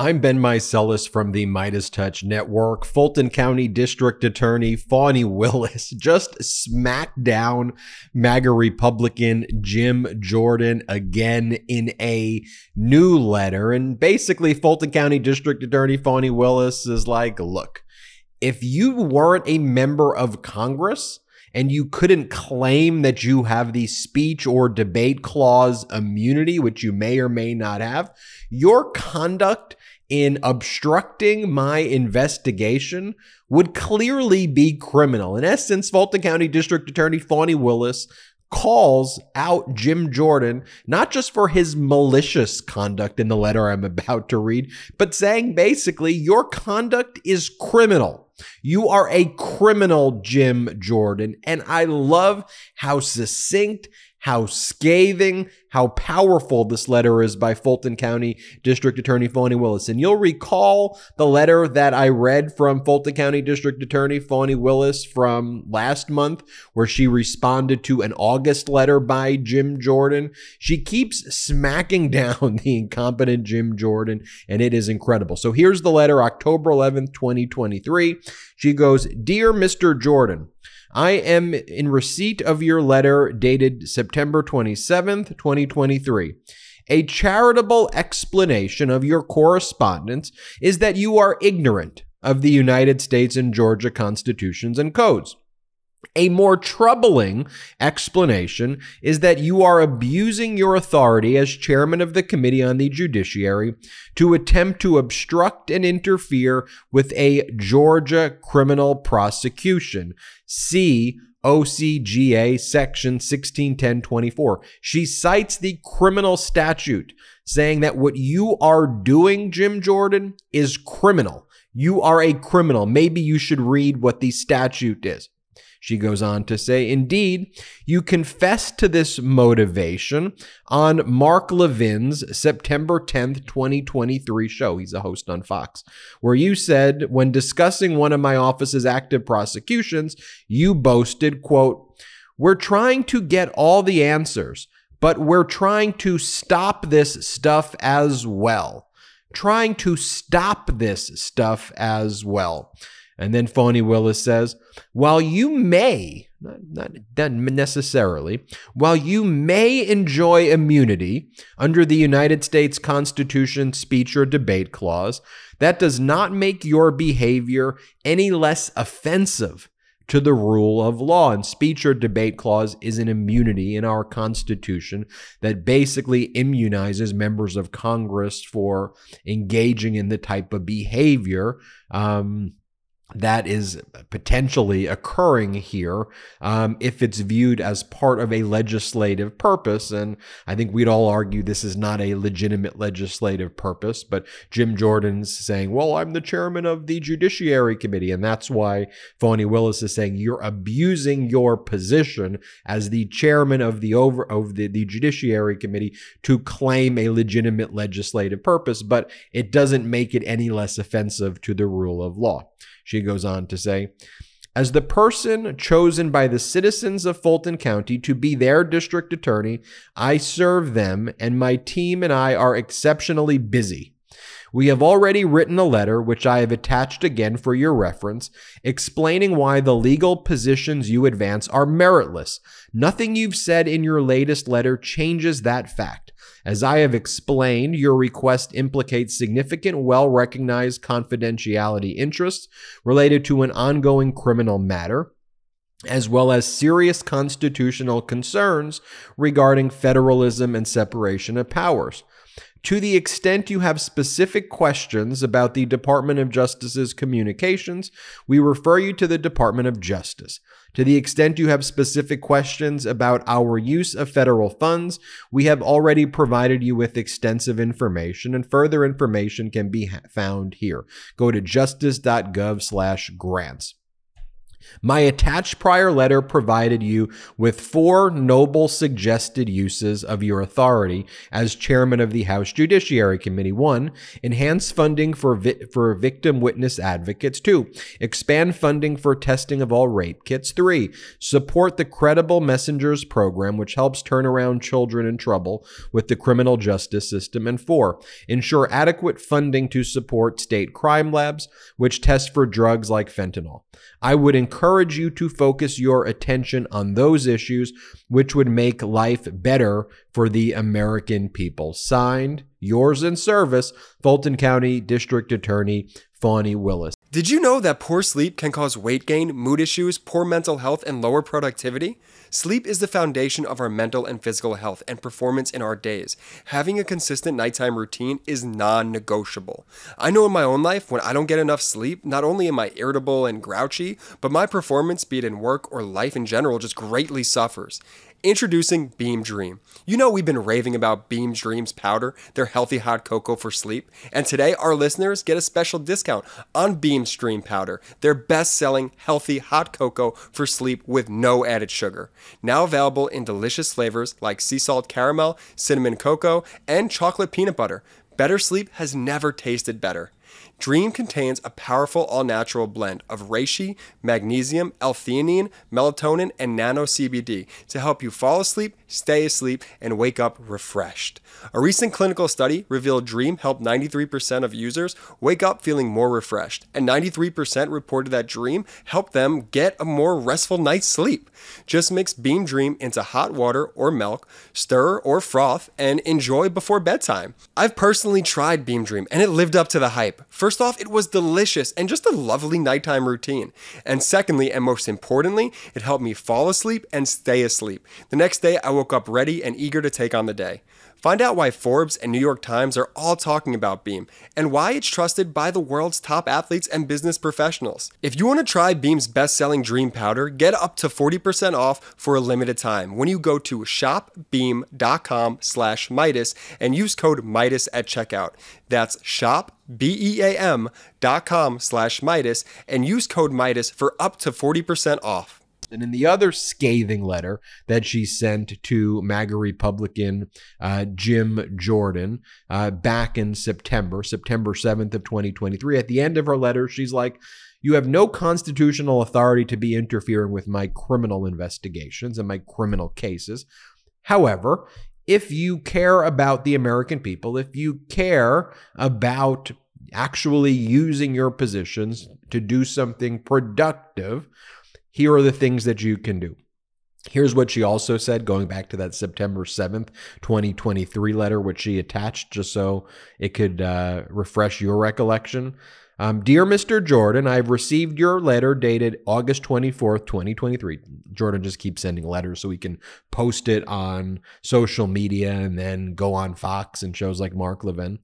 I'm Ben Meiselas from the MeidasTouch Network. Fulton County District Attorney Fani Willis just smacked down MAGA Republican Jim Jordan again in a new letter. And basically, Fulton County District Attorney Fani Willis is like, look, if you weren't a member of Congress, and you couldn't claim that you have the speech or debate clause immunity, which you may or may not have, your conduct in obstructing my investigation would clearly be criminal. In essence, Fulton County District Attorney Fani Willis calls out Jim Jordan, not just for his malicious conduct in the letter I'm about to read, but saying basically, your conduct is criminal. You are a criminal, Jim Jordan. And I love how succinct, how scathing, how powerful this letter is by Fulton County District Attorney Fani Willis. And you'll recall the letter that I read from Fulton County District Attorney Fani Willis from last month, where she responded to an August letter by Jim Jordan. She keeps smacking down the incompetent Jim Jordan, and it is incredible. So here's the letter, October 11th, 2023. She goes, Dear Mr. Jordan, I am in receipt of your letter dated September 27th, 2023. A charitable explanation of your correspondence is that you are ignorant of the United States and Georgia constitutions and codes. A more troubling explanation is that you are abusing your authority as chairman of the Committee on the Judiciary to attempt to obstruct and interfere with a Georgia criminal prosecution. See OCGA section 161024. She cites the criminal statute saying that what you are doing, Jim Jordan, is criminal. You are a criminal. Maybe you should read what the statute is. She goes on to say, Indeed, you confessed to this motivation on Mark Levin's September 10th, 2023 show. He's a host on Fox, where you said, when discussing one of my office's active prosecutions, you boasted, quote, We're trying to get all the answers, but we're trying to stop this stuff as well. Trying to stop this stuff as well. And then Fani Willis says, while you may, not, not, necessarily, while you may enjoy immunity under the United States Constitution speech or debate clause, that does not make your behavior any less offensive to the rule of law. And speech or debate clause is an immunity in our Constitution that basically immunizes members of Congress for engaging in the type of behavior. Um, that is potentially occurring here um, if it's viewed as part of a legislative purpose. And I think we'd all argue this is not a legitimate legislative purpose. But Jim Jordan's saying, well, I'm the chairman of the Judiciary Committee. And that's why Fani Willis is saying you're abusing your position as the chairman of the over of the, the Judiciary Committee to claim a legitimate legislative purpose. But it doesn't make it any less offensive to the rule of law. She goes on to say, as the person chosen by the citizens of Fulton County to be their district attorney, I serve them, and my team and I are exceptionally busy. We have already written a letter, which I have attached again for your reference, explaining why the legal positions you advance are meritless. Nothing you've said in your latest letter changes that fact. As I have explained, your request implicates significant, well recognized confidentiality interests related to an ongoing criminal matter as well as serious constitutional concerns regarding federalism and separation of powers. To the extent you have specific questions about the Department of Justice's communications, we refer you to the Department of Justice. To the extent you have specific questions about our use of federal funds, we have already provided you with extensive information, and further information can be found here. Go to justice.gov/grants. My attached prior letter provided you with four noble suggested uses of your authority as chairman of the House Judiciary Committee. One, enhance funding for, vi- for victim witness advocates. Two, expand funding for testing of all rape kits. Three, support the Credible Messengers program, which helps turn around children in trouble with the criminal justice system. And four, ensure adequate funding to support state crime labs, which test for drugs like fentanyl. I would encourage you to focus your attention on those issues which would make life better for the American people. Signed, yours in service, Fulton County District Attorney Fani Willis. Did you know that poor sleep can cause weight gain, mood issues, poor mental health, and lower productivity? Sleep is the foundation of our mental and physical health and performance in our days. Having a consistent nighttime routine is non negotiable. I know in my own life, when I don't get enough sleep, not only am I irritable and grouchy, but my performance, be it in work or life in general, just greatly suffers. Introducing Beam Dream. You know we've been raving about Beam Dreams powder, their healthy hot cocoa for sleep, and today our listeners get a special discount on Beam Dream powder, their best-selling healthy hot cocoa for sleep with no added sugar. Now available in delicious flavors like sea salt caramel, cinnamon cocoa, and chocolate peanut butter. Better sleep has never tasted better. Dream contains a powerful all natural blend of reishi, magnesium, L theanine, melatonin, and nano CBD to help you fall asleep, stay asleep, and wake up refreshed. A recent clinical study revealed Dream helped 93% of users wake up feeling more refreshed, and 93% reported that Dream helped them get a more restful night's sleep. Just mix Beam Dream into hot water or milk, stir or froth, and enjoy before bedtime. I've personally tried Beam Dream, and it lived up to the hype. First off, it was delicious and just a lovely nighttime routine. And secondly, and most importantly, it helped me fall asleep and stay asleep. The next day, I woke up ready and eager to take on the day. Find out why Forbes and New York Times are all talking about Beam and why it's trusted by the world's top athletes and business professionals. If you want to try Beam's best-selling Dream Powder, get up to 40% off for a limited time when you go to shopbeam.com slash Meidas and use code Meidas at checkout. That's shop, B-E-A-M dot com slash Meidas and use code Meidas for up to 40% off. And in the other scathing letter that she sent to MAGA Republican uh, Jim Jordan uh, back in September, September 7th of 2023, at the end of her letter, she's like, you have no constitutional authority to be interfering with my criminal investigations and my criminal cases. However, if you care about the American people, if you care about actually using your positions to do something productive, here are the things that you can do. Here's what she also said, going back to that September 7th, 2023 letter, which she attached just so it could uh, refresh your recollection. Um, Dear Mr. Jordan, I've received your letter dated August 24th, 2023. Jordan just keeps sending letters so we can post it on social media and then go on Fox and shows like Mark Levin.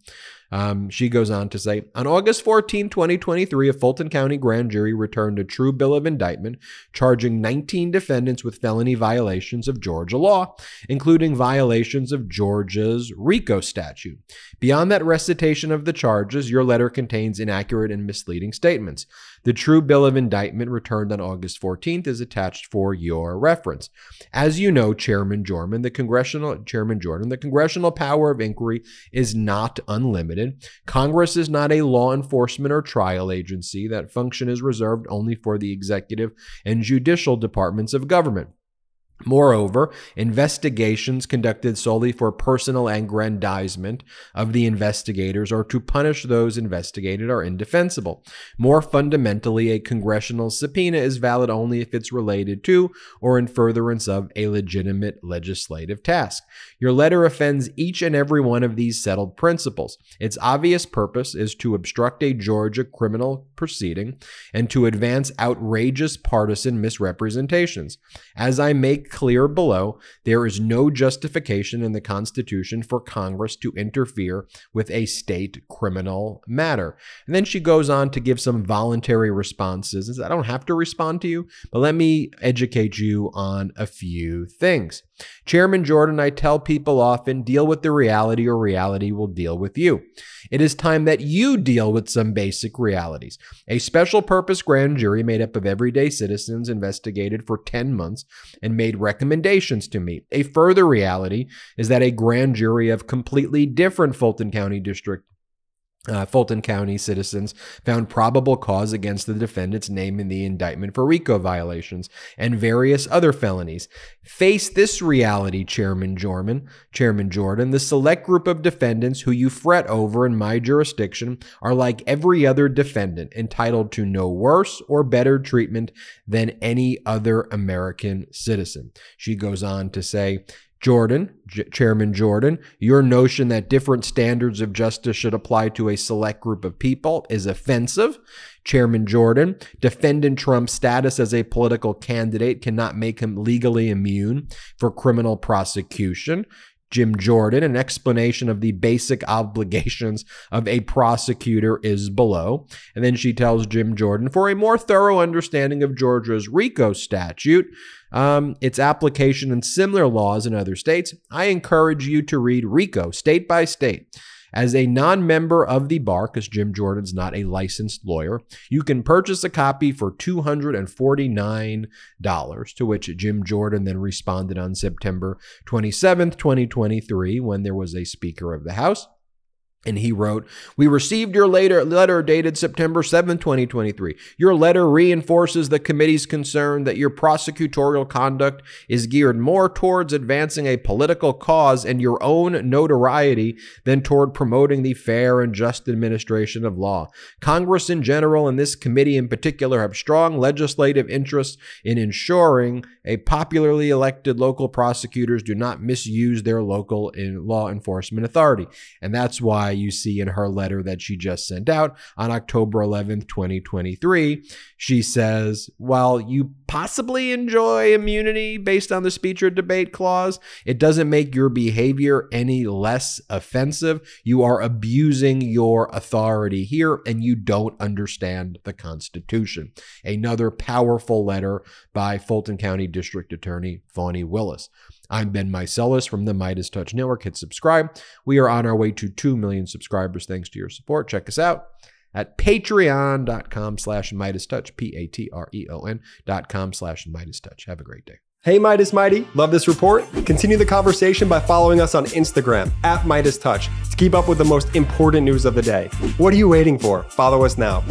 Um, she goes on to say On August 14, 2023, a Fulton County grand jury returned a true bill of indictment charging 19 defendants with felony violations of Georgia law, including violations of Georgia's RICO statute. Beyond that recitation of the charges, your letter contains inaccurate and misleading statements. The true bill of indictment returned on August 14th is attached for your reference. As you know, Chairman Jordan, the congressional Chairman Jordan, the congressional power of inquiry is not unlimited. Congress is not a law enforcement or trial agency. That function is reserved only for the executive and judicial departments of government. Moreover, investigations conducted solely for personal aggrandizement of the investigators or to punish those investigated are indefensible. More fundamentally, a congressional subpoena is valid only if it's related to or in furtherance of a legitimate legislative task. Your letter offends each and every one of these settled principles. Its obvious purpose is to obstruct a Georgia criminal proceeding and to advance outrageous partisan misrepresentations. As I make clear below there is no justification in the Constitution for Congress to interfere with a state criminal matter. And then she goes on to give some voluntary responses. I don't have to respond to you, but let me educate you on a few things. Chairman Jordan, I tell people often deal with the reality or reality will deal with you. It is time that you deal with some basic realities. A special purpose grand jury made up of everyday citizens investigated for 10 months and made recommendations to me. A further reality is that a grand jury of completely different Fulton County District uh, Fulton County citizens found probable cause against the defendant's name in the indictment for RICO violations and various other felonies. Face this reality, Chairman Jordan. Chairman Jordan. The select group of defendants who you fret over in my jurisdiction are like every other defendant, entitled to no worse or better treatment than any other American citizen. She goes on to say, Jordan, J- Chairman Jordan, your notion that different standards of justice should apply to a select group of people is offensive. Chairman Jordan, defendant Trump's status as a political candidate cannot make him legally immune for criminal prosecution. Jim Jordan, an explanation of the basic obligations of a prosecutor is below. And then she tells Jim Jordan, for a more thorough understanding of Georgia's RICO statute, um, its application and similar laws in other states, I encourage you to read RICO state by state. As a non member of the bar, because Jim Jordan's not a licensed lawyer, you can purchase a copy for $249, to which Jim Jordan then responded on September 27th, 2023, when there was a Speaker of the House. And he wrote, We received your later letter dated September 7, 2023. Your letter reinforces the committee's concern that your prosecutorial conduct is geared more towards advancing a political cause and your own notoriety than toward promoting the fair and just administration of law. Congress in general and this committee in particular have strong legislative interests in ensuring a popularly elected local prosecutors do not misuse their local law enforcement authority. And that's why you see in her letter that she just sent out on October 11th, 2023. She says, while you possibly enjoy immunity based on the speech or debate clause, it doesn't make your behavior any less offensive. You are abusing your authority here and you don't understand the Constitution. Another powerful letter by Fulton County District Attorney Fani Willis. I'm Ben Meiselas from the MeidasTouch Network. Hit subscribe. We are on our way to 2 million subscribers thanks to your support. Check us out at patreon.com slash MeidasTouch, P-A-T-R-E-O-N dot com slash MeidasTouch. Have a great day. Hey Meidas Mighty, love this report? Continue the conversation by following us on Instagram at MeidasTouch to keep up with the most important news of the day. What are you waiting for? Follow us now.